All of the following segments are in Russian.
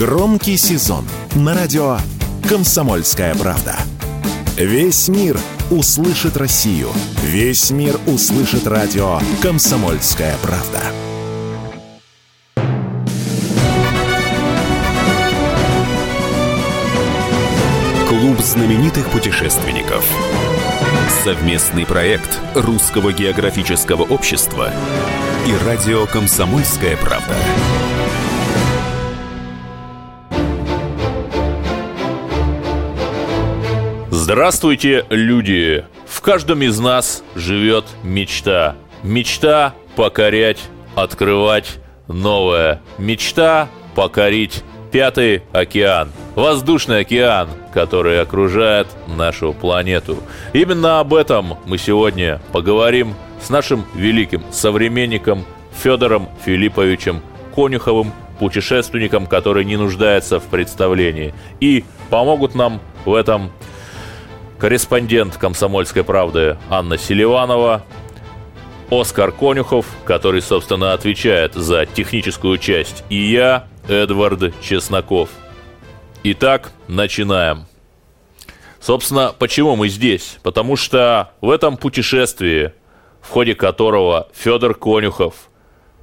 Громкий сезон на радио «Комсомольская правда». Весь мир услышит Россию. Весь мир услышит радио «Комсомольская правда». Клуб знаменитых путешественников. Совместный проект Русского географического общества и радио «Комсомольская правда». Здравствуйте, люди! В каждом из нас живет мечта. Мечта покорять, открывать новое. Мечта покорить пятый океан. Воздушный океан, который окружает нашу планету. Именно об этом мы сегодня поговорим с нашим великим современником Федором Филипповичем Конюховым, путешественником, который не нуждается в представлении. И помогут нам в этом корреспондент «Комсомольской правды» Анна Селиванова, Оскар Конюхов, который, собственно, отвечает за техническую часть, и я, Эдвард Чесноков. Итак, начинаем. Собственно, почему мы здесь? Потому что в этом путешествии, в ходе которого Федор Конюхов –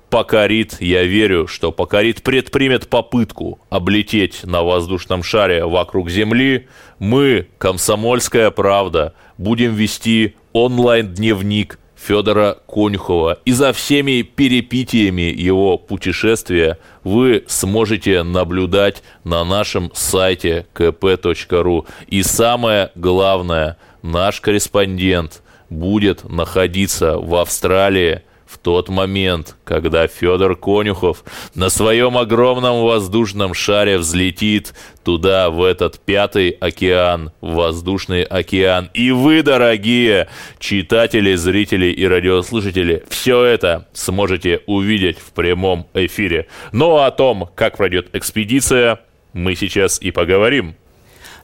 покорит, я верю, что покорит, предпримет попытку облететь на воздушном шаре вокруг Земли, мы, комсомольская правда, будем вести онлайн-дневник Федора Конюхова. И за всеми перепитиями его путешествия вы сможете наблюдать на нашем сайте kp.ru. И самое главное, наш корреспондент будет находиться в Австралии – в тот момент, когда Федор Конюхов на своем огромном воздушном шаре взлетит туда, в этот пятый океан, воздушный океан. И вы, дорогие читатели, зрители и радиослушатели, все это сможете увидеть в прямом эфире. Но о том, как пройдет экспедиция, мы сейчас и поговорим.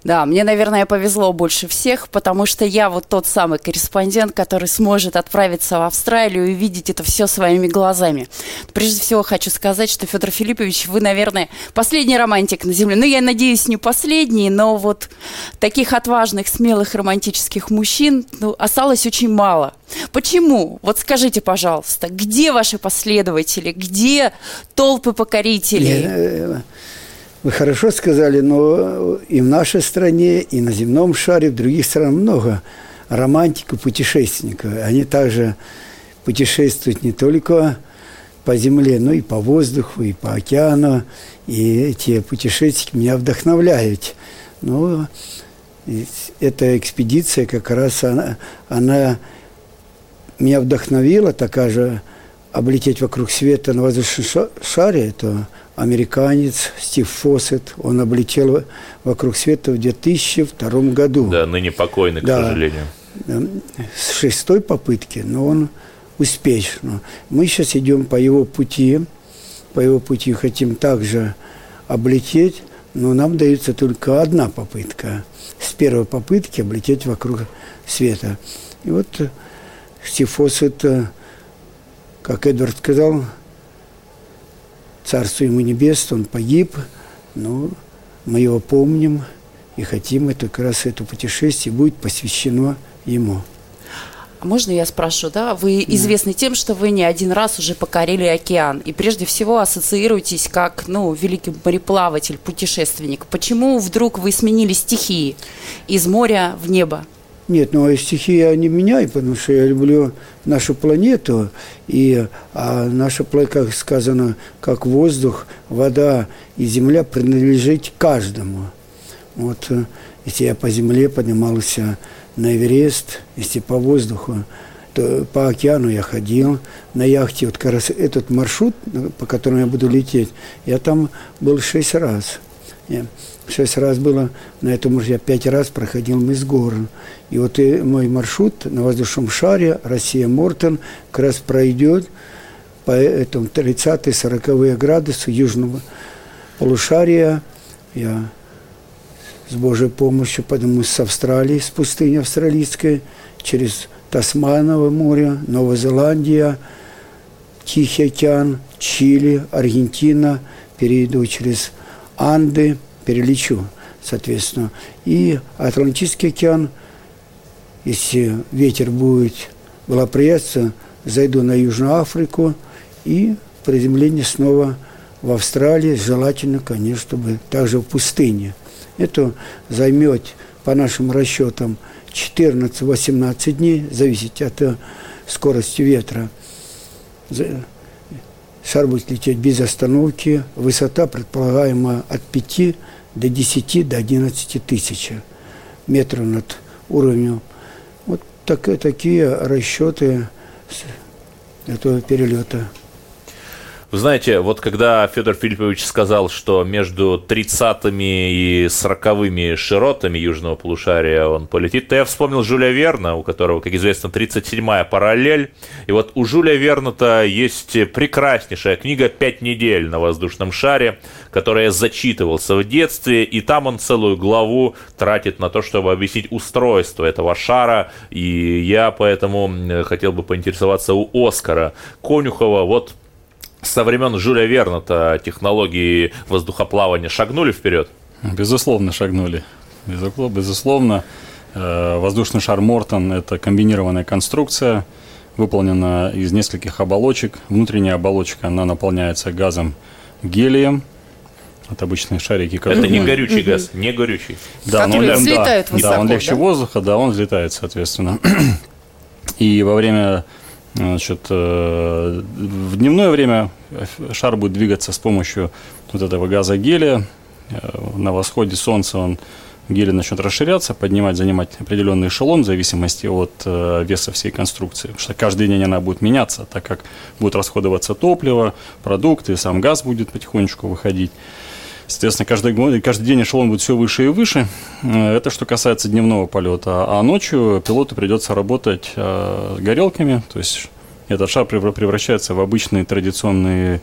Да, мне, наверное, повезло больше всех, потому что я вот тот самый корреспондент, который сможет отправиться в Австралию и видеть это все своими глазами. Прежде всего хочу сказать, что, Федор Филиппович, вы, наверное, последний романтик на Земле. Ну, я надеюсь, не последний, но вот таких отважных, смелых, романтических мужчин ну, осталось очень мало. Почему? Вот скажите, пожалуйста, где ваши последователи, где толпы покорителей? Вы хорошо сказали, но и в нашей стране, и на земном шаре, в других странах много романтиков, путешественников. Они также путешествуют не только по земле, но и по воздуху, и по океану. И эти путешественники меня вдохновляют. Но эта экспедиция как раз она, она меня вдохновила, такая же облететь вокруг света на воздушном шаре, это американец Стив Фоссет. Он облетел вокруг света в 2002 году. Да, ныне покойный, к да, сожалению. С шестой попытки, но он успешно. Мы сейчас идем по его пути, по его пути хотим также облететь, но нам дается только одна попытка. С первой попытки облететь вокруг света. И вот Стив Фоссет, как Эдвард сказал, Царство ему небесное, он погиб, но мы его помним и хотим, это как раз это путешествие будет посвящено ему. А можно я спрошу, да? Вы да. известны тем, что вы не один раз уже покорили океан, и прежде всего ассоциируетесь как, ну, великий мореплаватель, путешественник. Почему вдруг вы сменили стихии из моря в небо? Нет, ну а стихи я не меняю, потому что я люблю нашу планету, и а наша планета, как сказано, как воздух, вода и земля принадлежит каждому. Вот э, если я по земле поднимался на Эверест, если по воздуху, то по океану я ходил на яхте. Вот как раз этот маршрут, по которому я буду лететь, я там был шесть раз. Шесть раз было, на этом уже я пять раз проходил мыс Горн. И вот и мой маршрут на воздушном шаре Россия-Мортон как раз пройдет по этому 30-40 градусу южного полушария. Я с Божьей помощью поднимусь с Австралии, с пустыни австралийской, через Тасмановое море, Новая Зеландия, Тихий океан, Чили, Аргентина, перейду через Анды перелечу, соответственно. И Атлантический океан, если ветер будет благоприятствовать, зайду на Южную Африку и приземление снова в Австралии, желательно, конечно, чтобы также в пустыне. Это займет, по нашим расчетам, 14-18 дней, зависит от э, скорости ветра. Шар будет лететь без остановки. Высота предполагаема от 5 до 10 до 11 тысяч метров над уровнем. Вот так, такие расчеты этого перелета. Вы знаете, вот когда Федор Филиппович сказал, что между 30-ми и 40-ми широтами южного полушария он полетит, то я вспомнил Жюля Верна, у которого, как известно, 37-я параллель. И вот у Жюля Верна-то есть прекраснейшая книга «Пять недель на воздушном шаре», которую я зачитывался в детстве, и там он целую главу тратит на то, чтобы объяснить устройство этого шара, и я поэтому хотел бы поинтересоваться у Оскара Конюхова, вот со времен Жюля Верна-то технологии воздухоплавания шагнули вперед? Безусловно, шагнули. Безусловно, э, воздушный шар Мортон – это комбинированная конструкция, выполнена из нескольких оболочек. Внутренняя оболочка, она наполняется газом гелием, это обычные шарики. Которые... Это не горючий газ, не горючий. Да, но он, да, высоко, да, он легче да? воздуха, да, он взлетает, соответственно. И во время Значит, э, в дневное время шар будет двигаться с помощью вот этого газа гелия. Э, на восходе солнца он гелий начнет расширяться, поднимать, занимать определенный эшелон в зависимости от э, веса всей конструкции. Потому что каждый день она будет меняться, так как будет расходоваться топливо, продукты, сам газ будет потихонечку выходить. Соответственно, каждый, каждый день эшелон будет все выше и выше. Э, это что касается дневного полета. А ночью пилоту придется работать э, горелками. То есть этот шар превращается в обычный традиционный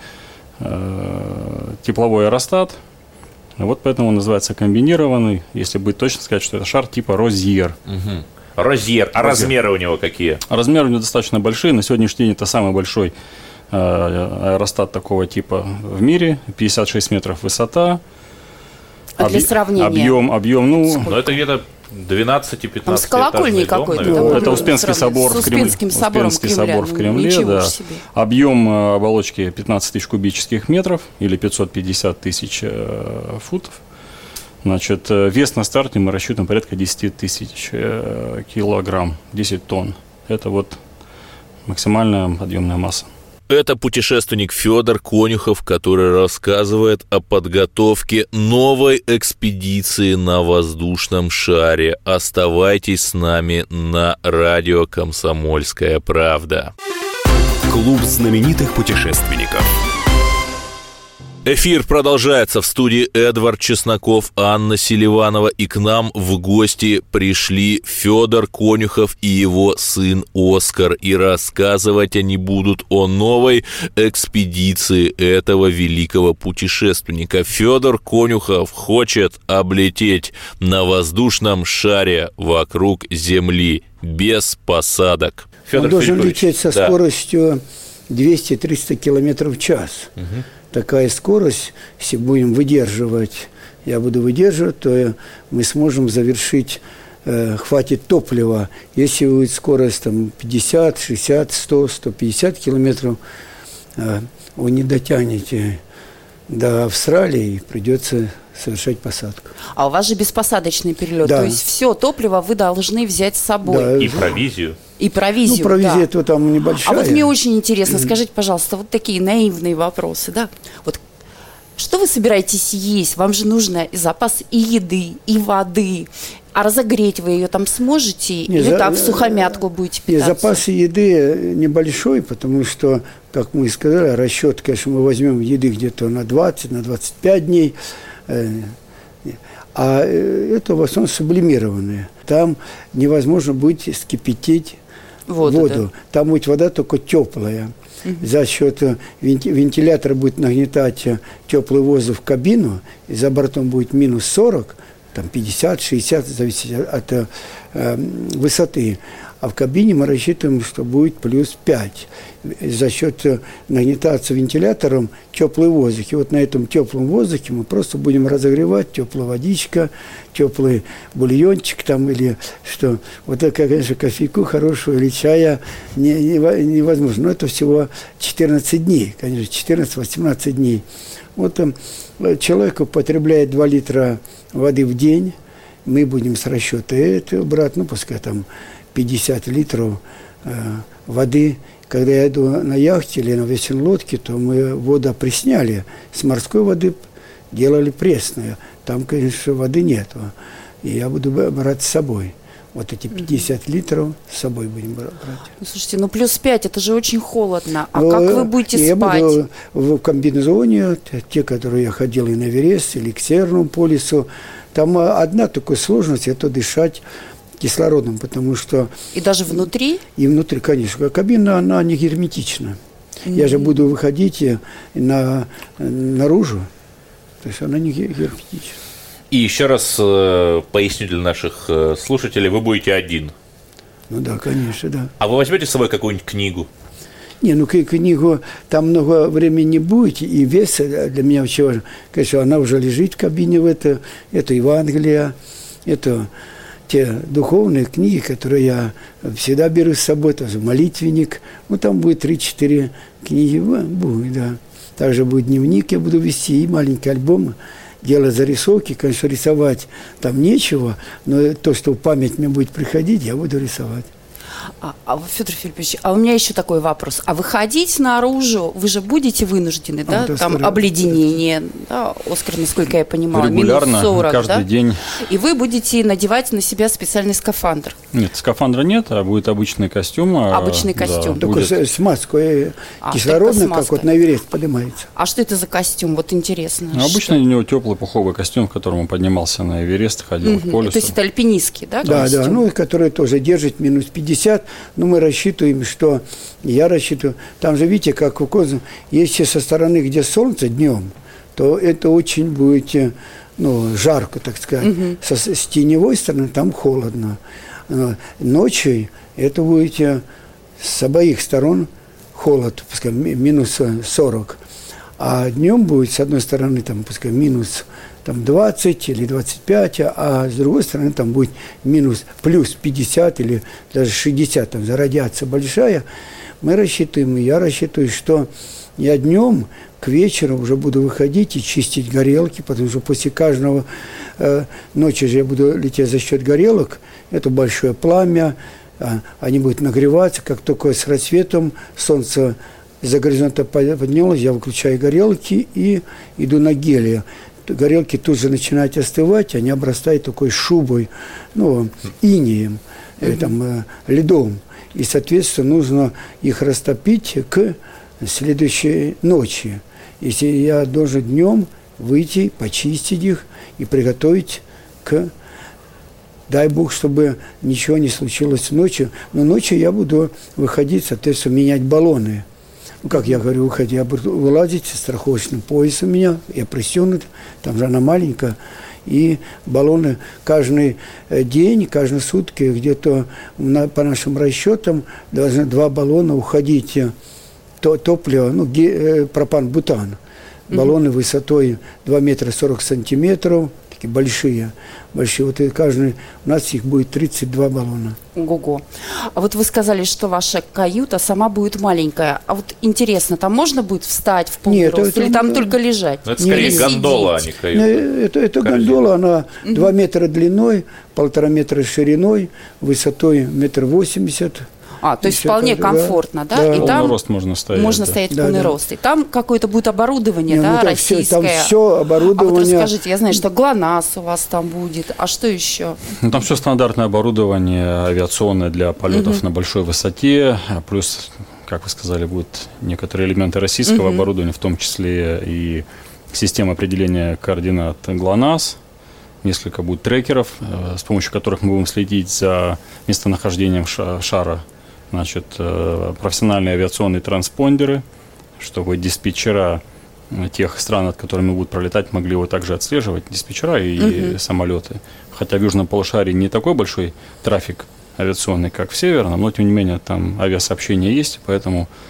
э, тепловой аэростат. Вот поэтому он называется комбинированный. Если быть точно сказать, что это шар типа Розьер. Угу. Розьер. А Розьер. размеры у него какие? Размеры у него достаточно большие. На сегодняшний день это самый большой аэростат такого типа в мире, 56 метров высота. А для сравнения? Объем, объем, ну... Но это где-то 12-15 Там с колокольней какой-то. Ну, это Успенский собор, в Кремле. собором Успенский собор в Кремле, да. Себе. Объем э, оболочки 15 тысяч кубических метров или 550 тысяч э, футов. Значит, вес на старте мы рассчитываем порядка 10 тысяч килограмм, 10 тонн. Это вот максимальная подъемная масса. Это путешественник Федор Конюхов, который рассказывает о подготовке новой экспедиции на воздушном шаре. Оставайтесь с нами на радио «Комсомольская правда». Клуб знаменитых путешественников. Эфир продолжается в студии Эдвард Чесноков, Анна Селиванова, и к нам в гости пришли Федор Конюхов и его сын Оскар, и рассказывать они будут о новой экспедиции этого великого путешественника. Федор Конюхов хочет облететь на воздушном шаре вокруг Земли без посадок. Федор Он должен лететь со да. скоростью 200-300 километров в час. Угу такая скорость, если будем выдерживать, я буду выдерживать, то мы сможем завершить э, хватит топлива. Если будет скорость там, 50, 60, 100, 150 километров, э, вы не дотянете до Австралии, придется совершать посадку. А у вас же беспосадочный перелет, да. то есть все топливо вы должны взять с собой. Да. И провизию. И провизию, Ну, провизия да. там небольшая. А вот мне очень интересно, скажите, пожалуйста, вот такие наивные вопросы, да? Вот что вы собираетесь есть? Вам же нужно и запас и еды, и воды. А разогреть вы ее там сможете? Не, Или за... так в сухомятку будете питаться? Нет, запас еды небольшой, потому что, как мы и сказали, расчет, конечно, мы возьмем еды где-то на 20, на 25 дней. Э, а э, это в основном сублимированное. Там невозможно будет скипятить воду. воду. Да. Там будет вода только теплая. Угу. За счет э, вентилятора будет нагнетать теплый воздух в кабину, и за бортом будет минус 40, там 50-60, зависит от э, высоты. А в кабине мы рассчитываем, что будет плюс 5 за счет э, нагнетаться вентилятором теплый воздух. И вот на этом теплом воздухе мы просто будем разогревать теплая водичка, теплый бульончик там или что. Вот это, конечно, кофейку хорошего или чая не, не, невозможно. Но это всего 14 дней, конечно, 14-18 дней. Вот там э, человек употребляет 2 литра воды в день, мы будем с расчета это брать, ну, пускай там 50 литров э, воды. Когда я иду на яхте или на весенной лодке, то мы воду пресняли. С морской воды делали пресную. Там, конечно, воды нету. И я буду брать с собой. Вот эти 50 литров с собой будем брать. Ну, слушайте, ну плюс 5, это же очень холодно. А ну, как вы будете я спать? Я буду в комбинезоне, те, которые я ходил и на Эверест, или к Северному полюсу. Там одна такая сложность, это дышать кислородом, потому что... И даже внутри? И внутри, конечно. Кабина, она не герметична. Mm-hmm. Я же буду выходить на, наружу, то есть она не герметична. И еще раз э, поясню для наших э, слушателей, вы будете один. Ну да, конечно, да. А вы возьмете с собой какую-нибудь книгу? Не, ну книгу там много времени не будет, и вес для меня очень важен. Конечно, она уже лежит в кабине в это, это Евангелие, это те духовные книги, которые я всегда беру с собой, тоже молитвенник, ну там будет 3-4 книги, будет, да. Также будет дневник, я буду вести и маленький альбом, делать зарисовки, конечно, рисовать там нечего, но то, что в память мне будет приходить, я буду рисовать. А, а Федор Филиппович, а у меня еще такой вопрос. А выходить наружу вы же будете вынуждены, да? А, Там обледенение, да, Оскар, насколько я понимаю, Регулярно, минус 40, каждый да? день. И вы будете надевать на себя специальный скафандр. Нет, скафандра нет, а будет обычный костюм. А, обычный костюм. Да, Только будет... с маской а, кислородной, как вот на Эверест поднимается. А что это за костюм? Вот интересно. Ну, обычно у него теплый пуховый костюм, в котором он поднимался на Эверест, ходил угу. в полюс. То есть это альпинистский, да, Да, костюм? да, ну, который тоже держит минус 50, но мы рассчитываем, что я рассчитываю, там же видите, как у козы, если со стороны, где солнце днем, то это очень будет ну, жарко, так сказать. Угу. Со, с теневой стороны там холодно. Ночью это будет с обоих сторон холод, пускай минус 40. А днем будет, с одной стороны, там, пускай минус там 20 или 25, а с другой стороны там будет минус плюс 50 или даже 60, там за радиация большая, мы рассчитываем, я рассчитываю, что я днем к вечеру уже буду выходить и чистить горелки, потому что после каждого э, ночи же я буду лететь за счет горелок, это большое пламя, э, они будут нагреваться, как только с рассветом солнце из-за горизонта поднялось, я выключаю горелки и иду на гелия горелки тут же начинают остывать, они обрастают такой шубой, ну, инеем, mm-hmm. там, э, льдом. И, соответственно, нужно их растопить к следующей ночи. Если я должен днем выйти, почистить их и приготовить к дай Бог, чтобы ничего не случилось ночью. Но ночью я буду выходить, соответственно, менять баллоны ну, как я говорю, выходи, я буду вылазить, страховочный пояс у меня, я пристегнут, там же она маленькая, и баллоны каждый э, день, каждые сутки где-то по нашим расчетам должны два баллона уходить э, то, топливо, ну, э, пропан-бутан. Баллоны высотой 2 метра 40 сантиметров, такие большие, большие. Вот и каждый, у нас их будет 32 баллона. Ого. А вот вы сказали, что ваша каюта сама будет маленькая. А вот интересно, там можно будет встать в полный Нет, рост? Это, или там это, только лежать? Ну, это скорее Или гондола, а не каюта. Это, это гондола, она угу. 2 метра длиной, полтора метра шириной, высотой метр восемьдесят а, то есть вполне так, комфортно, да? да? И там рост можно стоять. Можно да. стоять да, полный да. рост. И там какое-то будет оборудование, Не, да, ну, российское. Все, там все оборудование. А вот расскажите, я знаю, что ГЛОНАСС у вас там будет, а что еще? Ну, там все стандартное оборудование авиационное для полетов угу. на большой высоте, плюс, как вы сказали, будут некоторые элементы российского угу. оборудования, в том числе и система определения координат ГЛОНАСС, несколько будет трекеров, э, с помощью которых мы будем следить за местонахождением шара значит, э, профессиональные авиационные транспондеры, чтобы диспетчера тех стран, над которыми будут пролетать, могли его также отслеживать, диспетчера и угу. самолеты. Хотя в Южном полушарии не такой большой трафик авиационный, как в Северном, но тем не менее там авиасообщение есть, поэтому Э,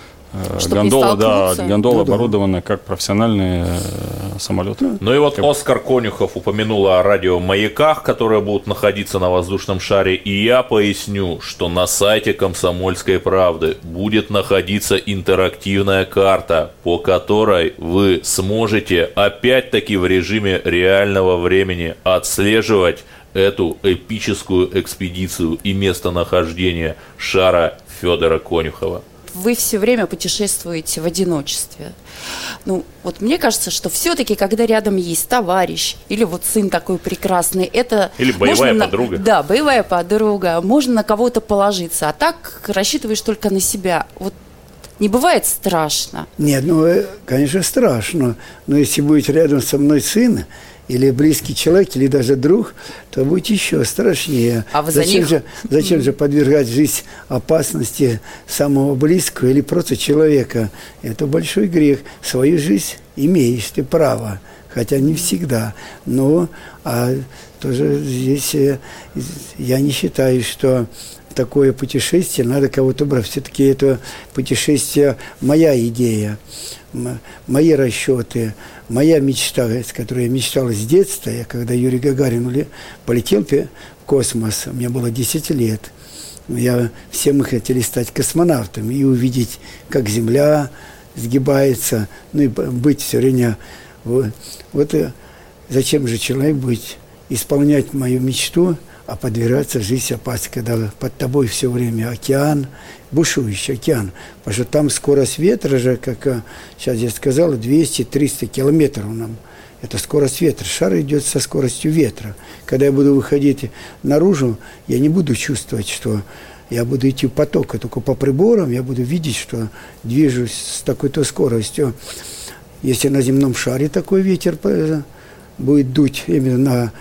Чтобы гондола, да, гондола ну, оборудована как профессиональные э, самолеты. Ну и вот как... Оскар Конюхов упомянул о радиомаяках, которые будут находиться на воздушном шаре, и я поясню, что на сайте Комсомольской правды будет находиться интерактивная карта, по которой вы сможете опять-таки в режиме реального времени отслеживать эту эпическую экспедицию и местонахождение шара Федора Конюхова вы все время путешествуете в одиночестве. Ну, вот мне кажется, что все-таки, когда рядом есть товарищ или вот сын такой прекрасный, это... Или боевая подруга. На, да, боевая подруга. Можно на кого-то положиться. А так рассчитываешь только на себя. Вот не бывает страшно? Нет, ну, э, конечно, страшно. Но если будет рядом со мной сын, или близкий человек, или даже друг, то будет еще страшнее. А вы зачем, за них... же, зачем же подвергать жизнь опасности самого близкого или просто человека? Это большой грех. Свою жизнь имеешь ты право, хотя не всегда. Но а тоже здесь э, я не считаю, что такое путешествие надо кого-то брать. Все-таки это путешествие моя идея, мои расчеты, моя мечта, с которой я мечтал с детства, я когда Юрий Гагарин полетел в космос, мне было 10 лет, я, все мы хотели стать космонавтами и увидеть, как Земля сгибается, ну и быть все время... Вот, вот э, зачем же человек будет исполнять мою мечту – а подвергаться жизни опасности, когда под тобой все время океан, бушующий океан. Потому что там скорость ветра же, как э, сейчас я сказал, 200-300 километров нам. Это скорость ветра. Шар идет со скоростью ветра. Когда я буду выходить наружу, я не буду чувствовать, что я буду идти в поток, а только по приборам я буду видеть, что движусь с такой-то скоростью. Если на земном шаре такой ветер э, будет дуть именно на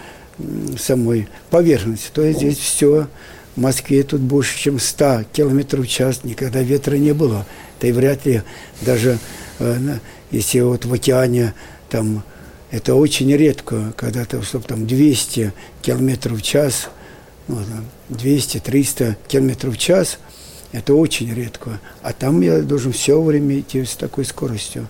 самой поверхности. То есть здесь все в Москве тут больше, чем 100 километров в час, никогда ветра не было. Да и вряд ли даже э, если вот в океане там это очень редко, когда то чтобы там 200 километров в час, ну, 200-300 километров в час, это очень редко. А там я должен все время идти с такой скоростью.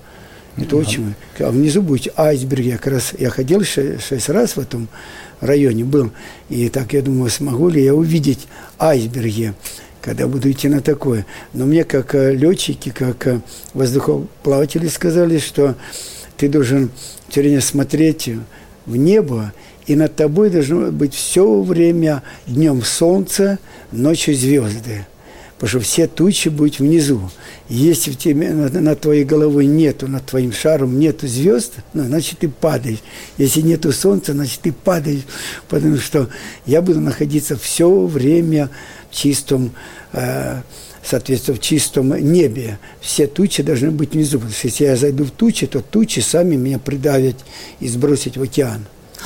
Это mm-hmm. очень... А внизу будет айсберг. Я как раз я ходил шесть, шесть раз в этом районе был. И так я думаю, смогу ли я увидеть айсберги, когда буду идти на такое. Но мне, как э, летчики, как э, воздухоплаватели сказали, что ты должен все время смотреть в небо, и над тобой должно быть все время днем солнце, ночью звезды потому что все тучи будут внизу. Если в тебе, над, над твоей головой нету, над твоим шаром нету звезд, ну, значит, ты падаешь. Если нету солнца, значит, ты падаешь, потому что я буду находиться все время в чистом, э, соответственно, в чистом небе. Все тучи должны быть внизу, потому что если я зайду в тучи, то тучи сами меня придавят и сбросить в океан.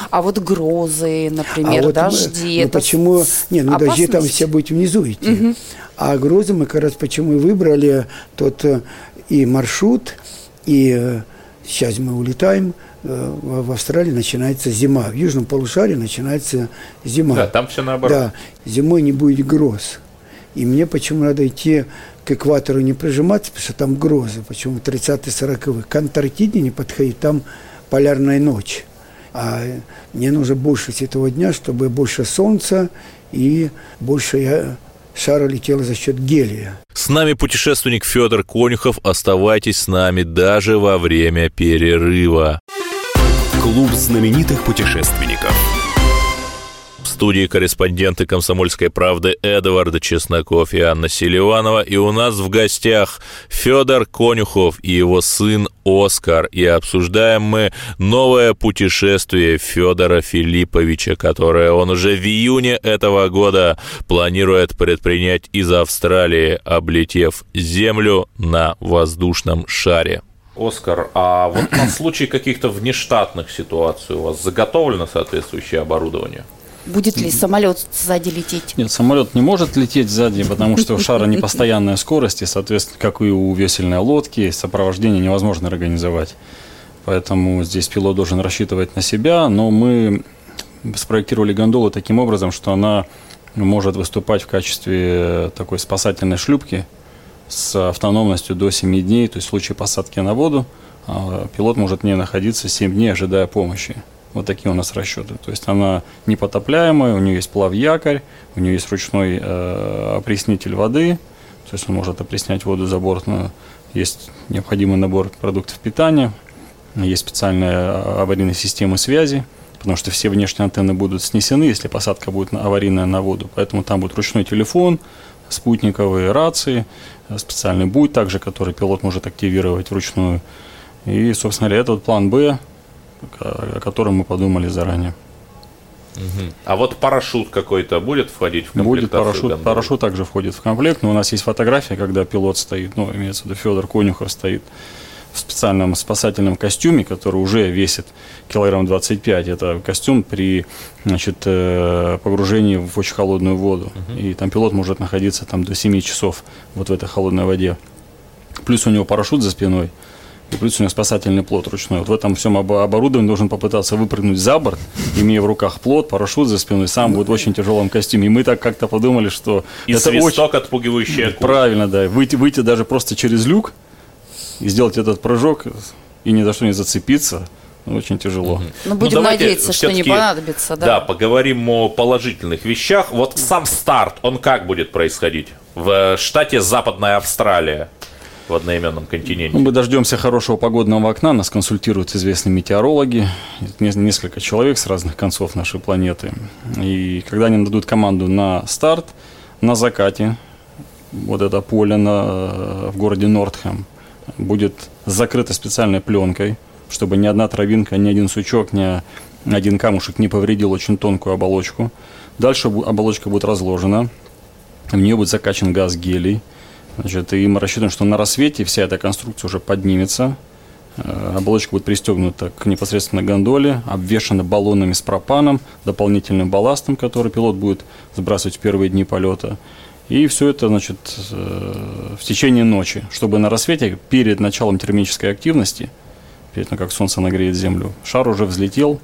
А вот грозы, например, а вот дожди. Ну, почему? Не, ну опасность? дожди там все будет внизу идти. Угу. А грозы мы как раз почему и выбрали тот э, и маршрут, и э, сейчас мы улетаем, э, в Австралии начинается зима. В южном полушарии начинается зима. Да, там все наоборот. Да, зимой не будет гроз. И мне почему надо идти к экватору не прижиматься, потому что там грозы. Почему 30-40-х. К Антарктиде не подходить, там полярная ночь. А мне нужно больше светового дня, чтобы больше солнца и больше я шара летела за счет гелия. С нами путешественник Федор Конюхов. Оставайтесь с нами даже во время перерыва. Клуб знаменитых путешественников студии корреспонденты «Комсомольской правды» Эдвард Чесноков и Анна Селиванова. И у нас в гостях Федор Конюхов и его сын Оскар. И обсуждаем мы новое путешествие Федора Филипповича, которое он уже в июне этого года планирует предпринять из Австралии, облетев Землю на воздушном шаре. Оскар, а вот на случай каких-то внештатных ситуаций у вас заготовлено соответствующее оборудование? Будет ли самолет сзади лететь? Нет, самолет не может лететь сзади, потому что у шара непостоянная скорость, и, соответственно, как и у весельной лодки, сопровождение невозможно организовать. поэтому здесь пилот должен рассчитывать на себя, но мы спроектировали гондолу таким образом, что она может выступать в качестве такой спасательной шлюпки с автономностью до 7 дней, то есть в случае посадки на воду а, пилот может в ней находиться 7 дней, ожидая помощи. Вот такие у нас расчеты. То есть она непотопляемая, у нее есть плав-якорь, у нее есть ручной э, опреснитель воды, то есть он может опреснять воду за борт. Но есть необходимый набор продуктов питания, есть специальные аварийные системы связи, потому что все внешние антенны будут снесены, если посадка будет аварийная на воду. Поэтому там будет ручной телефон, спутниковые рации, специальный будет также, который пилот может активировать вручную. И, собственно говоря, это вот план «Б», о котором мы подумали заранее. А вот парашют какой-то будет входить в комплект? Будет парашют. Парашют также входит в комплект, но у нас есть фотография, когда пилот стоит, ну, имеется в виду Федор Конюхов стоит в специальном спасательном костюме, который уже весит килограмм 25. Это костюм при значит, э, погружении в очень холодную воду. Uh-huh. И там пилот может находиться там, до 7 часов вот в этой холодной воде. Плюс у него парашют за спиной – и плюс у него спасательный плот ручной. Вот в этом всем оборудовании должен попытаться выпрыгнуть за борт, имея в руках плот, парашют за спиной, сам будет в очень тяжелом костюме. И мы так как-то подумали, что и это свисток очень... отпугивающий акул. Правильно, да. Выйти, выйти даже просто через люк и сделать этот прыжок и ни за что не зацепиться – очень тяжело. Ну, будем ну, надеяться, что не понадобится. Да. да, поговорим о положительных вещах. Вот сам старт, он как будет происходить? В штате Западная Австралия в одноименном континенте. Мы дождемся хорошего погодного окна, нас консультируют известные метеорологи, несколько человек с разных концов нашей планеты. И когда они дадут команду на старт, на закате, вот это поле на, в городе Нортхэм будет закрыто специальной пленкой, чтобы ни одна травинка, ни один сучок, ни один камушек не повредил очень тонкую оболочку. Дальше оболочка будет разложена, в нее будет закачан газ гелий, Значит, и мы рассчитываем, что на рассвете вся эта конструкция уже поднимется, э, оболочка будет пристегнута к непосредственно гондоле, обвешана баллонами с пропаном, дополнительным балластом, который пилот будет сбрасывать в первые дни полета. И все это, значит, э, в течение ночи, чтобы на рассвете, перед началом термической активности, перед тем, как солнце нагреет Землю, шар уже взлетел.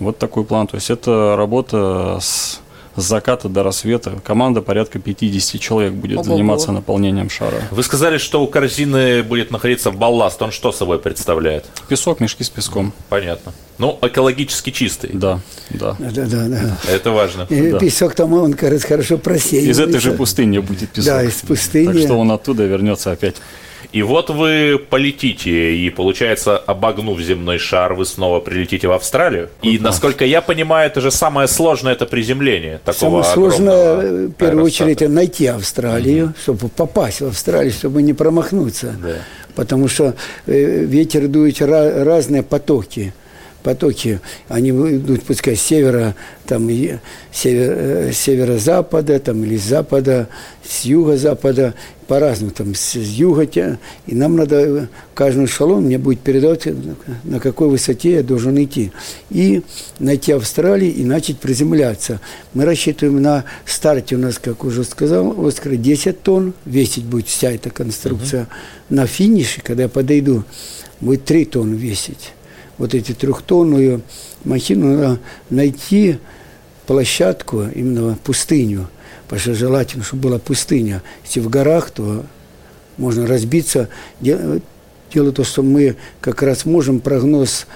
Вот такой план. То есть это работа с с заката до рассвета. Команда порядка 50 человек будет Ого-го. заниматься наполнением шара. Вы сказали, что у корзины будет находиться балласт. Он что собой представляет? Песок, мешки с песком. Понятно. Ну, экологически чистый. Да, да. Да, да, да. Это важно. И да. Песок там, он, кажется, хорошо просеивается. Из этой же пустыни будет песок. Да, из пустыни. Так что он оттуда вернется опять и вот вы полетите, и получается, обогнув земной шар, вы снова прилетите в Австралию. И, насколько я понимаю, это же самое сложное это приземление такого Самое сложное, в первую очередь, найти Австралию, угу. чтобы попасть в Австралию, чтобы не промахнуться. Да. Потому что э, ветер дует разные потоки потоки, они идут, пускай с севера, там, север, э, северо-запада, там, или с запада, с юго-запада, по-разному, там, с юга, и нам надо, э, каждый эшелон мне будет передавать, на какой высоте я должен идти. И найти Австралию и начать приземляться. Мы рассчитываем на старте у нас, как уже сказал, Оскар, 10 тонн, весить будет вся эта конструкция. Uh-huh. На финише, когда я подойду, будет 3 тонны весить вот эти трехтонную махину, надо найти площадку, именно пустыню, потому что желательно, чтобы была пустыня. Если в горах, то можно разбиться. Дело, дело то, что мы как раз можем прогноз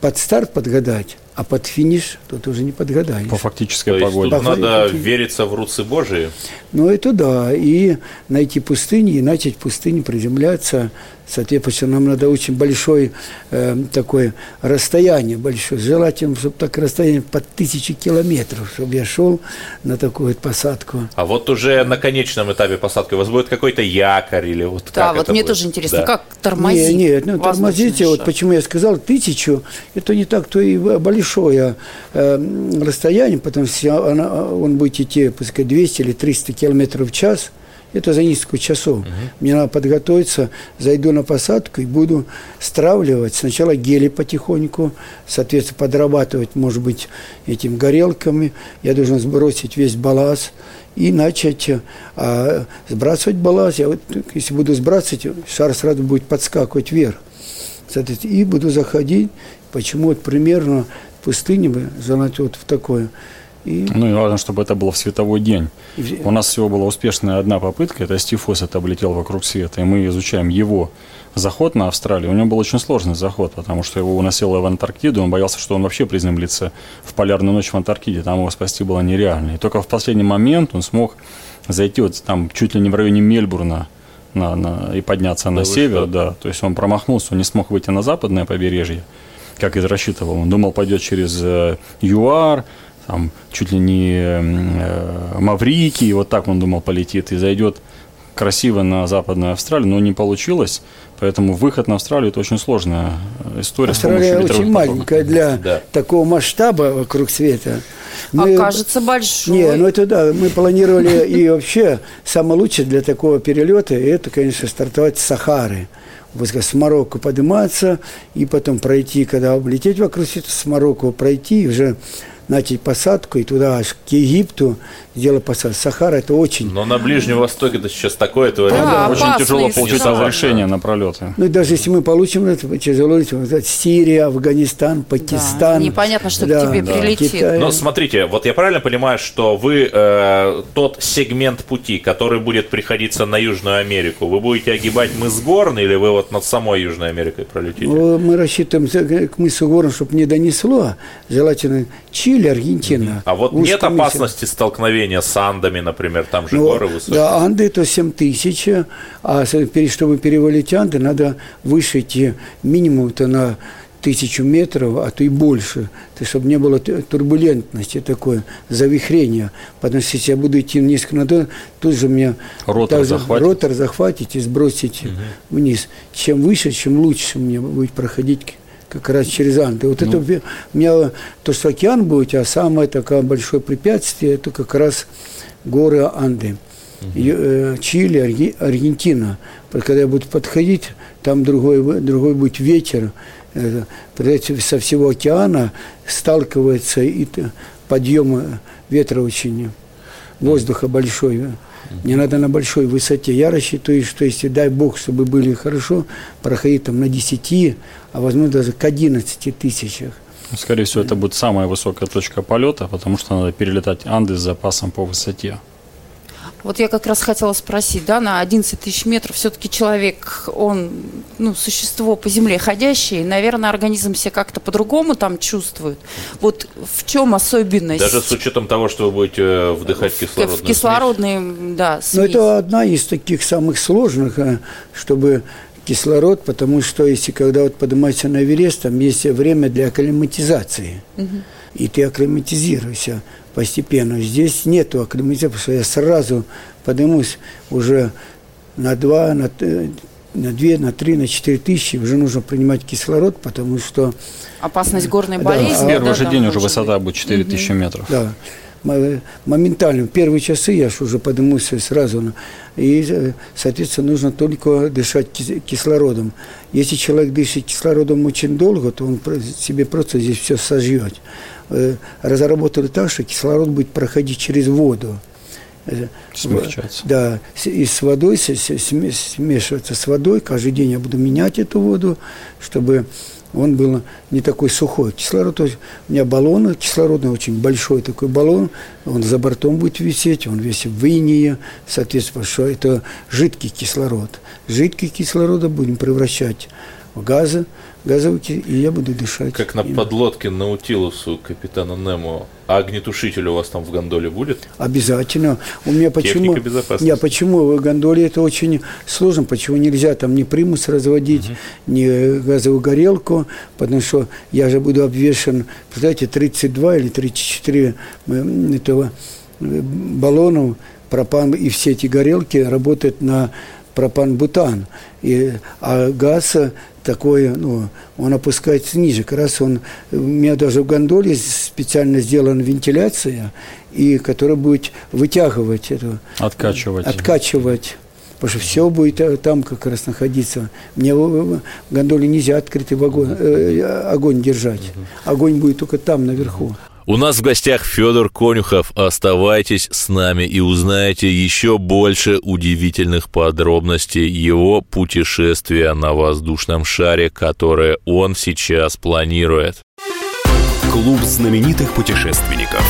под старт подгадать, а под финиш тут уже не подгадаешь. По фактической То погоде. Есть тут надо вериться в руцы Божии. Ну, это да. И найти пустыни, и начать в пустыне приземляться – Соответственно, нам надо очень большое э, такое расстояние большое. Желательно, чтобы так расстояние под тысячи километров, чтобы я шел на такую вот посадку. А вот уже на конечном этапе посадки у вас будет какой-то якорь или вот Да, вот мне будет? тоже интересно, да. как тормозить? Нет, нет, ну тормозите, вот почему я сказал тысячу, это не так-то и большое э, расстояние, потому что она, он будет идти, пускай 200 или 300 километров в час – это за несколько часов. Угу. Мне надо подготовиться, зайду на посадку и буду стравливать сначала гели потихоньку, соответственно, подрабатывать, может быть, этим горелками. Я должен сбросить весь балласт и начать а, сбрасывать балласт. Я вот, если буду сбрасывать, шар сразу будет подскакивать вверх. Соответственно, и буду заходить, почему вот примерно пустыне бы залать вот в такое. И... Ну и важно, чтобы это было в световой день. И... У нас всего была успешная одна попытка, это Стив это облетел вокруг света, и мы изучаем его заход на Австралию. У него был очень сложный заход, потому что его уносило в Антарктиду, он боялся, что он вообще приземлится в полярную ночь в Антарктиде, там его спасти было нереально. И только в последний момент он смог зайти вот там чуть ли не в районе Мельбурна, на, на, и подняться на север, что? да. То есть он промахнулся, он не смог выйти на западное побережье, как и рассчитывал. Он думал, пойдет через э, ЮАР, там чуть ли не э, Маврикий, вот так он думал полетит и зайдет красиво на Западную Австралию, но не получилось. Поэтому выход на Австралию – это очень сложная история. Австралия очень маленькая для да. такого масштаба вокруг света. Мы, а кажется большой. Не, ну это да, мы планировали и вообще самое лучшее для такого перелета – это, конечно, стартовать с Сахары с Марокко подниматься и потом пройти, когда облететь вокруг света, с Марокко пройти, уже начать посадку и туда аж к Египту сделать посадку. Сахара это очень... Но на Ближнем Востоке это сейчас такое творение. Да, очень тяжело получить разрешение на пролеты. Ну и даже если мы получим это, тяжело. Сирия, Афганистан, Пакистан. Да, непонятно, что да, к тебе да. прилетит. Китай. Но смотрите, вот я правильно понимаю, что вы э, тот сегмент пути, который будет приходиться на Южную Америку, вы будете огибать мыс Горн или вы вот над самой Южной Америкой пролетите? Ну, мы рассчитываем к мысу Горн, чтобы не донесло. Желательно Чили Чили, Аргентина. А вот нет опасности столкновения с Андами, например, там же ну, горы высокие? Да, Анды это 7 тысяч, а чтобы перевалить Анды, надо выше идти минимум-то на тысячу метров, а то и больше, то, чтобы не было турбулентности такое, завихрения. Потому что если я буду идти несколько надо, тут же меня ротор, захватит. ротор захватить и сбросить угу. вниз. Чем выше, чем лучше мне будет проходить как раз через Анды. Вот ну. это у меня то, что океан будет, а самое такое большое препятствие, это как раз горы Анды. Угу. Чили, Аргентина. Когда я буду подходить, там другой, другой будет ветер. Со всего океана сталкивается и подъем ветра очень, воздуха большой. Мне надо на большой высоте. Я рассчитываю, что если, дай Бог, чтобы были хорошо, проходить там на 10, а возможно даже к 11 тысячах. Скорее всего, это будет самая высокая точка полета, потому что надо перелетать Анды с запасом по высоте. Вот я как раз хотела спросить, да, на 11 тысяч метров все-таки человек, он, ну, существо по земле ходящее, наверное, организм себя как-то по-другому там чувствует. Вот в чем особенность? Даже с учетом того, что вы будете э, вдыхать кислородную В кислородные, да, смесь. Ну, это одна из таких самых сложных, э, чтобы кислород, потому что если когда вот поднимаешься на Эверест, там есть время для акклиматизации. Угу. И ты акклиматизируешься постепенно. Здесь нету акклиматизации, потому что я сразу поднимусь уже на два, на, на две, на три, на четыре тысячи. Уже нужно принимать кислород, потому что... Опасность горной болезни. Да, а Первый да, же день уже высота будет 4 тысячи метров. Да моментально, в первые часы я ж уже поднимусь сразу. И, соответственно, нужно только дышать кислородом. Если человек дышит кислородом очень долго, то он себе просто здесь все сожжет. Э, разработали так, что кислород будет проходить через воду. Э, Смягчаться. Да, и с водой, смешиваться с водой. Каждый день я буду менять эту воду, чтобы он был не такой сухой. Кислород, у меня баллон кислородный, очень большой такой баллон, он за бортом будет висеть, он весь в инее, соответственно, что это жидкий кислород. Жидкий кислород будем превращать в газы, газовики, и я буду дышать. Как на подлодке Наутилусу капитана Немо. А огнетушитель у вас там в гондоле будет? Обязательно. У меня почему... Техника безопасности. Я почему в гондоле это очень сложно, почему нельзя там ни примус разводить, угу. ни газовую горелку, потому что я же буду обвешен, представляете, 32 или 34 этого э, баллонов пропан, и все эти горелки работают на пропан-бутан. И, а газ такое, ну, он опускается ниже. Как раз он, у меня даже в гондоле специально сделана вентиляция, и которая будет вытягивать эту... Откачивать. Откачивать. Потому что все будет э, там как раз находиться. Мне в гондоле нельзя открытый вагон, э, огонь держать. Огонь будет только там, наверху. У нас в гостях Федор Конюхов. Оставайтесь с нами и узнаете еще больше удивительных подробностей его путешествия на воздушном шаре, которое он сейчас планирует. Клуб знаменитых путешественников.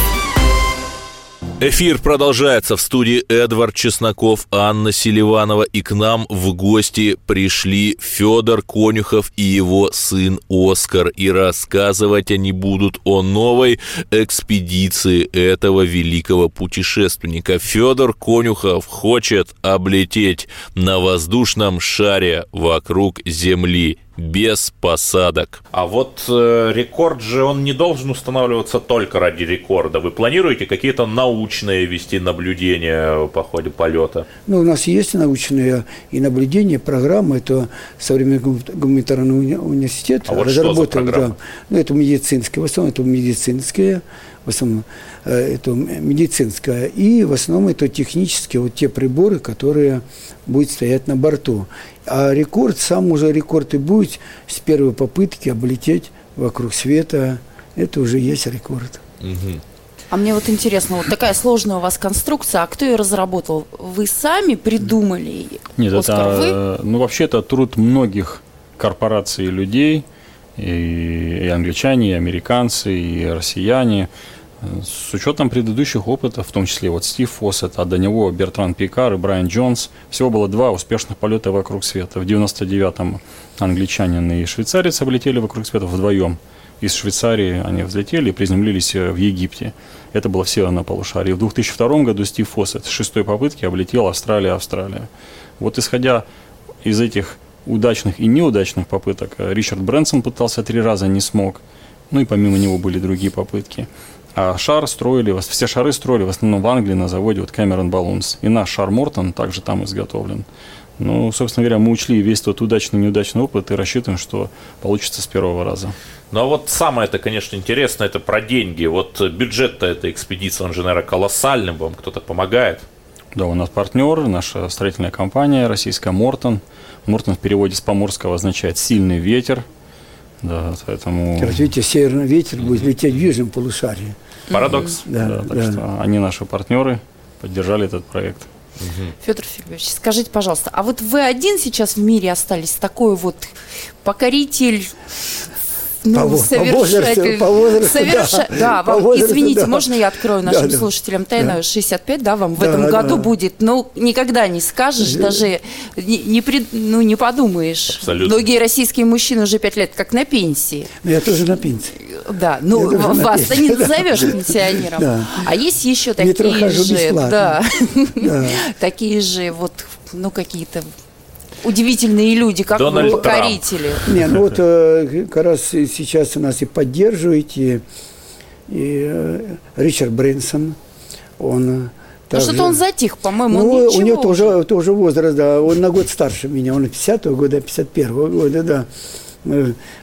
Эфир продолжается. В студии Эдвард Чесноков, Анна Селиванова, и к нам в гости пришли Федор Конюхов и его сын Оскар, и рассказывать они будут о новой экспедиции этого великого путешественника. Федор Конюхов хочет облететь на воздушном шаре вокруг Земли без посадок. А вот э, рекорд же, он не должен устанавливаться только ради рекорда. Вы планируете какие-то научные вести наблюдения по ходе полета? Ну, у нас есть научные и наблюдения, программы. Это современный гуманитарный уни- университет А вот что за разработал. программа? да. Ну, это медицинское, в основном это медицинское, в основном э, это медицинское. И в основном это технические, вот те приборы, которые будут стоять на борту. А рекорд, сам уже рекорд и будет с первой попытки облететь вокруг света. Это уже есть рекорд. А мне вот интересно, вот такая сложная у вас конструкция, а кто ее разработал? Вы сами придумали? Нет, Оскар, вы? это, ну, вообще это труд многих корпораций и людей, и, и англичане, и американцы, и россияне, с учетом предыдущих опытов, в том числе вот Стив Фоссет, а до него Бертран Пикар и Брайан Джонс, всего было два успешных полета вокруг света. В 99-м англичанин и швейцарец облетели вокруг света вдвоем. Из Швейцарии они взлетели и приземлились э, в Египте. Это было в северном полушарии. В 2002 году Стив Фоссет с шестой попытки облетел Австралия, Австралия. Вот исходя из этих удачных и неудачных попыток, э, Ричард Брэнсон пытался три раза, не смог. Ну и помимо него были другие попытки. А шар строили, все шары строили в основном в Англии на заводе вот Cameron Balloons. И наш шар Мортон также там изготовлен. Ну, собственно говоря, мы учли весь тот удачный и неудачный опыт и рассчитываем, что получится с первого раза. Ну а вот самое это, конечно, интересно, это про деньги. Вот бюджет-то этой экспедиции, он же, наверное, колоссальный, вам кто-то помогает. Да, у нас партнер, наша строительная компания российская Мортон. Мортон в переводе с поморского означает «сильный ветер». Да, поэтому... Как видите, северный ветер будет лететь в южном полушарии. Парадокс. Да, Да, так да. что они наши партнеры, поддержали этот проект. Федор Филиппович, скажите, пожалуйста, а вот вы один сейчас в мире остались такой вот покоритель ну, По во- по совершатель- возрасту, по возрасту, соверша- да. да, По вам, возрасту, извините, да. можно я открою Да, нашим да. слушателям тайну? Да. 65, да, вам в Да, этом году да. будет, ну, никогда не скажешь, даже не, не, пред- ну, не подумаешь. Абсолютно. Многие российские мужчины уже пять лет как на пенсии. Но я тоже на пенсии. Да, ну вас-то не да. назовешь пенсионером. Да. А есть еще такие же, да, Да. такие же вот, ну какие-то удивительные люди, как Дональд вы, Трамп. покорители. Не, ну вот э, как раз сейчас у нас и поддерживаете, и э, Ричард Брэнсон, он... э, Ну что-то он затих, по-моему, Ну, он у него тоже, уже. тоже возраст, да, он на год старше меня, он 50-го года, 51-го года, да.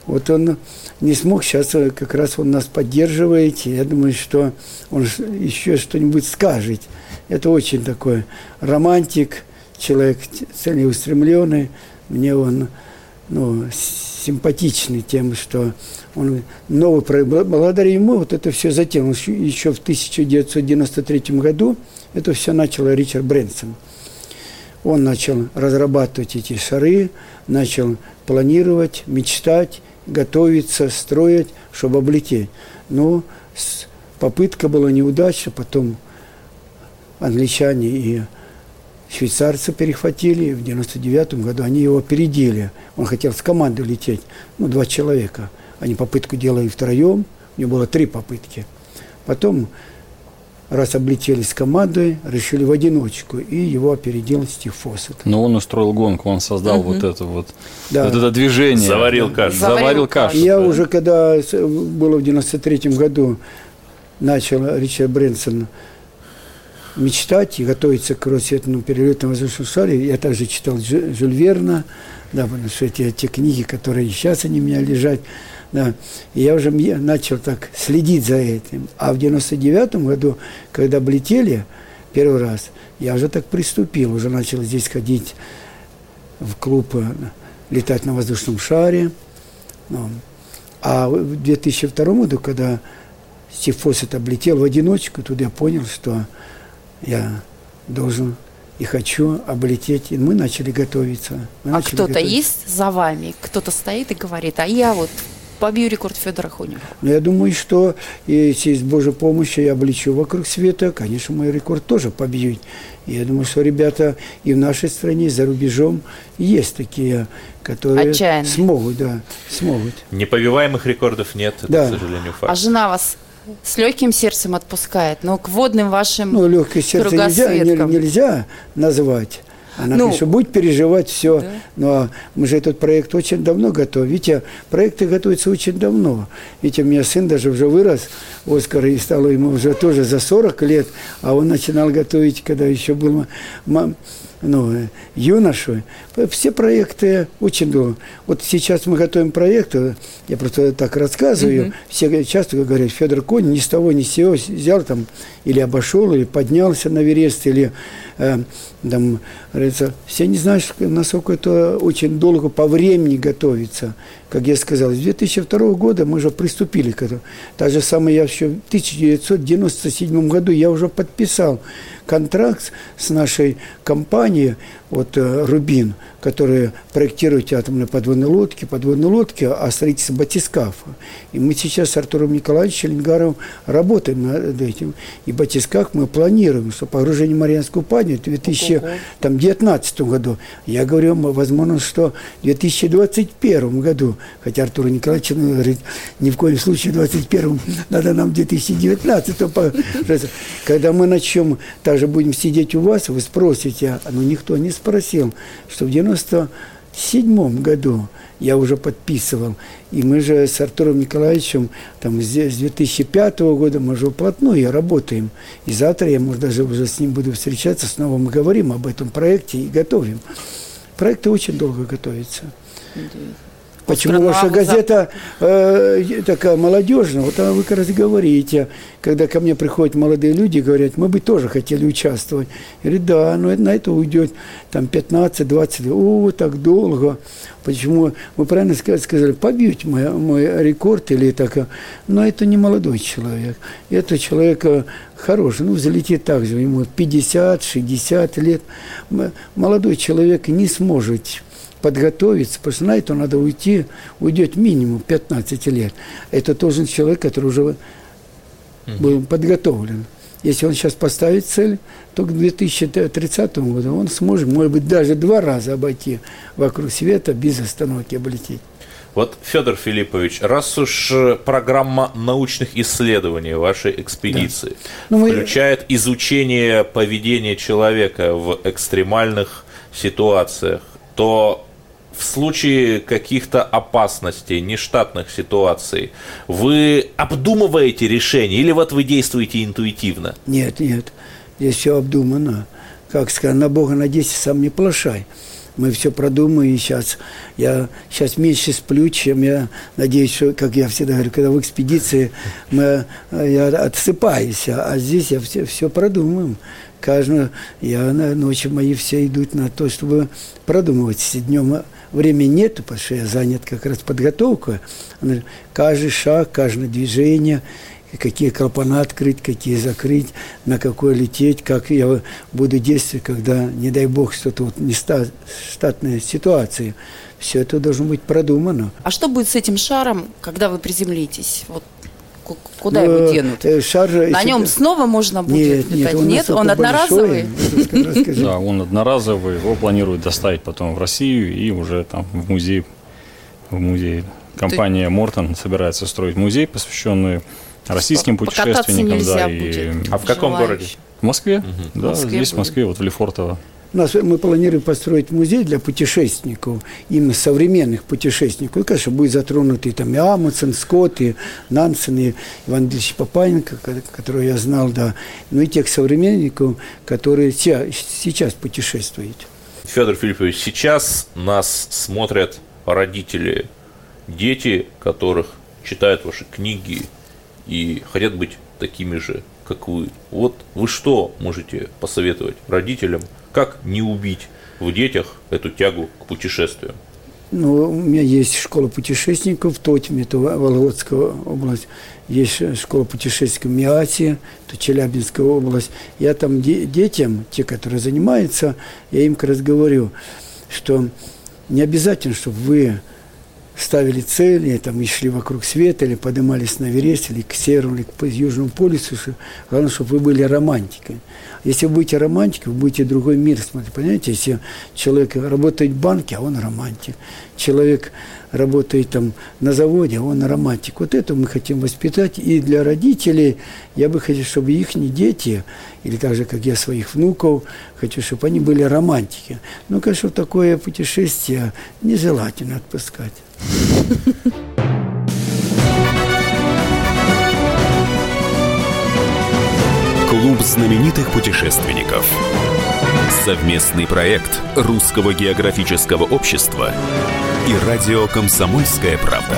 Вот он не смог, сейчас как раз он нас поддерживает, я думаю, что он еще что-нибудь скажет. Это очень такой романтик, человек целеустремленный, мне он ну, симпатичный тем, что он новый проект. Бл- Благодаря ему вот это все затем. Еще- в 1993 году это все начал Ричард Брэнсон. Он начал разрабатывать эти шары, начал планировать, мечтать, готовиться, строить, чтобы облететь. Но с- попытка была неудачна, потом англичане и швейцарцы перехватили, в 99 году они его опередили. Он хотел с командой лететь, ну, два человека. Они попытку делали втроем, у него было три попытки. Потом, раз облетели с командой, решили в одиночку, и его опередил Стив Фоссет. Но он устроил гонку, он создал вот это вот, Да. вот это движение. Заварил кашу. Заварил Заварил кашу. Я да. уже, когда было в 93 году, начал Ричард Брэнсон мечтать и готовиться к кругосветному перелету на воздушном шаре. Я также читал Жю- Жюль Верна, да, потому что эти, те книги, которые сейчас они у меня лежат, да, и я уже начал так следить за этим. А в 99 году, когда облетели первый раз, я уже так приступил, уже начал здесь ходить в клуб э, летать на воздушном шаре. Ну, а в 2002 году, когда Сифос это облетел в одиночку, тут я понял, что я должен и хочу облететь. И мы начали готовиться. Мы а кто-то есть за вами? Кто-то стоит и говорит, а я вот побью рекорд Федора Хонева. Но я думаю, что если с Божьей помощью я облечу вокруг света, конечно, мой рекорд тоже побью. И я думаю, что ребята и в нашей стране, и за рубежом есть такие, которые Отчаянные. смогут, да, смогут. Непобиваемых рекордов нет, это, Да. к сожалению, А факт. жена вас с легким сердцем отпускает, но к водным вашим Ну, легкое сердце нельзя, нельзя назвать. Она, Ну, конечно, будет переживать все. да. Но мы же этот проект очень давно готовим. Видите, проекты готовятся очень давно. Видите, у меня сын даже уже вырос, Оскар, и стало ему уже тоже за 40 лет, а он начинал готовить, когда еще был ну, э, юношей. Все проекты очень долго. Вот сейчас мы готовим проекты, я просто так рассказываю, все часто говорят, Федор Конь ни с того ни с сего взял там, или обошел, или поднялся на Верест, или э, там, говорится, все не знают, насколько это очень долго по времени готовится. Как я сказал, с 2002 года мы уже приступили к этому. Так же самое я еще в 1997 году я уже подписал контракт с нашей компанией, вот э, «Рубин», которая проектирует атомные подводные лодки, подводные лодки, а строительство батискафа. И мы сейчас с Артуром Николаевичем Ленгаровым работаем над этим. И батискаф мы планируем, что погружение в Марианскую падню в 2019 году. Я говорю, возможно, что в 2021 году, хотя Артур Николаевич ну, говорит, ни в коем случае в 2021 надо нам в 2019 погружаться. Когда мы начнем, также будем сидеть у вас, вы спросите, а ну никто не спросил, что в 97 году я уже подписывал. И мы же с Артуром Николаевичем там, с 2005 года мы же вплотную работаем. И завтра я, может, даже уже с ним буду встречаться, снова мы говорим об этом проекте и готовим. Проекты очень долго готовятся. Почему ну, ваша газета э, такая молодежная? Вот а вы как раз говорите, когда ко мне приходят молодые люди говорят, мы бы тоже хотели участвовать. Я говорю, да, но на это уйдет там 15-20 лет. О, так долго. Почему? Вы правильно ска- сказали, побьете мой, мой рекорд или так. Но это не молодой человек. Это человек э, хороший. Ну, залетит так же, ему 50-60 лет. Молодой человек не сможет подготовиться, потому что на это надо уйти, уйдет минимум 15 лет. Это должен человек, который уже был подготовлен. Если он сейчас поставит цель, то к 2030 году он сможет, может быть, даже два раза обойти вокруг света без остановки облететь. Вот, Федор Филиппович, раз уж э, программа научных исследований вашей экспедиции Ну, мы- включает изучение поведения человека в экстремальных ситуациях, то в случае каких-то опасностей, нештатных ситуаций, вы обдумываете решение или вот вы действуете интуитивно? Нет, нет, здесь все обдумано. Как сказать, на Бога надейся, сам не плашай. Мы все продумаем, сейчас я сейчас меньше сплю, чем я надеюсь, что, как я всегда говорю, когда в экспедиции мы, э, я отсыпаюсь, а а здесь я все, все продумаем. Каждую, я на ночи мои все идут на то, чтобы продумывать. Днем времени нет, потому что я занят как раз подготовкой. Каждый шаг, каждое движение, какие клапана открыть, какие закрыть, на какой лететь, как я буду действовать, когда, не дай бог, что-то вот не ста- штатная ситуация. Все это должно быть продумано. А что будет с этим шаром, когда вы приземлитесь? Вот куда Ну, его денут? э, шар, На если- нем снова можно будет Нет, нет, летать? он, Нет, он одноразовый? большой. Да, он одноразовый, его планируют доставить потом в Россию и уже там в музей, в музей. Компания Мортон собирается строить музей, посвященный российским путешественникам, да, и. А в каком городе? в Москве, да, Москве здесь в. Москве, вот в Лефортово. У нас, мы планируем построить музей для путешественников, именно современных путешественников. И, конечно, будет затронуты там и Амундсен, Скотт, и Нансен, и Иван Ильич Папаненко, ко- которого я знал, да. Ну и тех современников, которые се- сейчас путешествуют. Федор Филиппович, сейчас нас смотрят родители, дети, которых читают ваши книги и хотят быть такими же, как вы. Вот вы что можете посоветовать родителям, как не убить в детях эту тягу к путешествиям? Ну, у меня есть школа путешественников в Тотьме, это Вологодская область. Есть школа путешественников в Миате, это Челябинская область. Я там де- детям, те, которые занимаются, я им как раз говорю, что не обязательно, чтобы вы ставили цели, там, и шли вокруг света, или поднимались на Эверест, или к Северу, или к Южному полюсу. Главное, чтобы вы были романтикой. Если вы будете романтикой, вы будете другой мир смотреть. Понимаете, если человек работает в банке, а он романтик. Человек работает там на заводе, а он романтик. Вот это мы хотим воспитать. И для родителей я бы хотел, чтобы их дети, или так же, как я своих внуков, хочу, чтобы они были романтики. Ну, конечно, такое путешествие нежелательно отпускать. Клуб знаменитых путешественников. Совместный проект Русского географического общества и радио «Комсомольская правда».